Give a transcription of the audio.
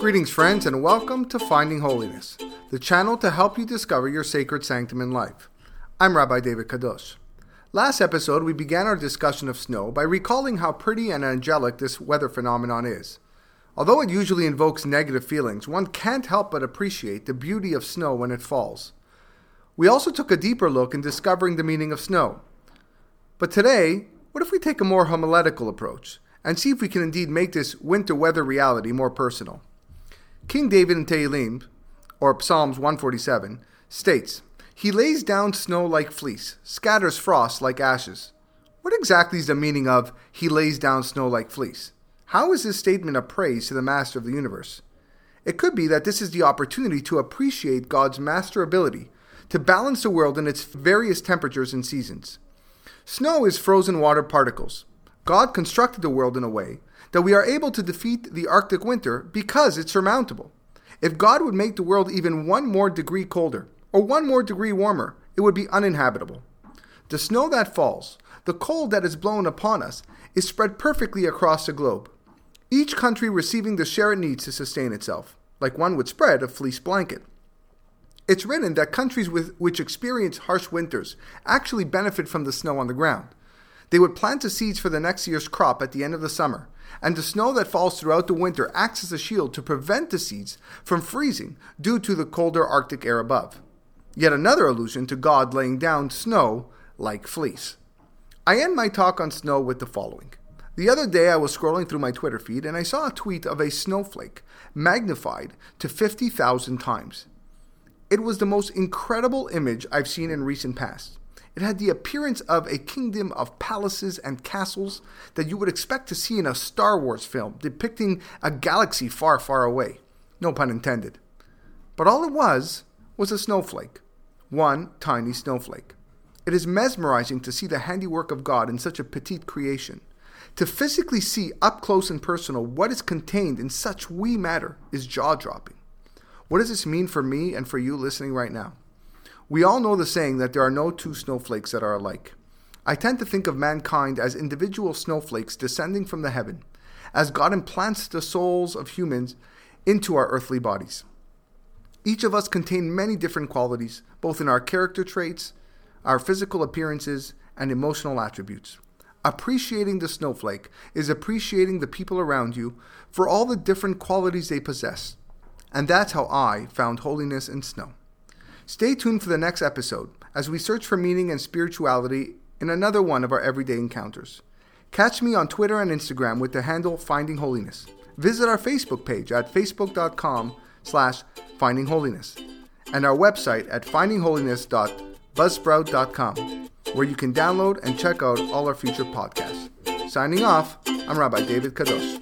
Greetings, friends, and welcome to Finding Holiness, the channel to help you discover your sacred sanctum in life. I'm Rabbi David Kadosh. Last episode, we began our discussion of snow by recalling how pretty and angelic this weather phenomenon is. Although it usually invokes negative feelings, one can't help but appreciate the beauty of snow when it falls. We also took a deeper look in discovering the meaning of snow. But today, what if we take a more homiletical approach and see if we can indeed make this winter weather reality more personal? King David in Tehillim, or Psalms 147, states, He lays down snow like fleece, scatters frost like ashes. What exactly is the meaning of He lays down snow like fleece? How is this statement a praise to the Master of the universe? It could be that this is the opportunity to appreciate God's master ability to balance the world in its various temperatures and seasons. Snow is frozen water particles. God constructed the world in a way that we are able to defeat the Arctic winter because it's surmountable. If God would make the world even one more degree colder or one more degree warmer, it would be uninhabitable. The snow that falls, the cold that is blown upon us, is spread perfectly across the globe, each country receiving the share it needs to sustain itself, like one would spread a fleece blanket. It's written that countries with, which experience harsh winters actually benefit from the snow on the ground. They would plant the seeds for the next year's crop at the end of the summer, and the snow that falls throughout the winter acts as a shield to prevent the seeds from freezing due to the colder Arctic air above. Yet another allusion to God laying down snow like fleece. I end my talk on snow with the following. The other day I was scrolling through my Twitter feed and I saw a tweet of a snowflake magnified to 50,000 times. It was the most incredible image I've seen in recent past. It had the appearance of a kingdom of palaces and castles that you would expect to see in a Star Wars film depicting a galaxy far, far away. No pun intended. But all it was was a snowflake. One tiny snowflake. It is mesmerizing to see the handiwork of God in such a petite creation. To physically see up close and personal what is contained in such wee matter is jaw dropping. What does this mean for me and for you listening right now? We all know the saying that there are no two snowflakes that are alike. I tend to think of mankind as individual snowflakes descending from the heaven, as God implants the souls of humans into our earthly bodies. Each of us contain many different qualities, both in our character traits, our physical appearances, and emotional attributes. Appreciating the snowflake is appreciating the people around you for all the different qualities they possess. And that's how I found holiness in snow. Stay tuned for the next episode as we search for meaning and spirituality in another one of our everyday encounters. Catch me on Twitter and Instagram with the handle Finding Holiness. Visit our Facebook page at facebook.com slash findingholiness and our website at findingholiness.buzzsprout.com where you can download and check out all our future podcasts. Signing off, I'm Rabbi David Kadosh.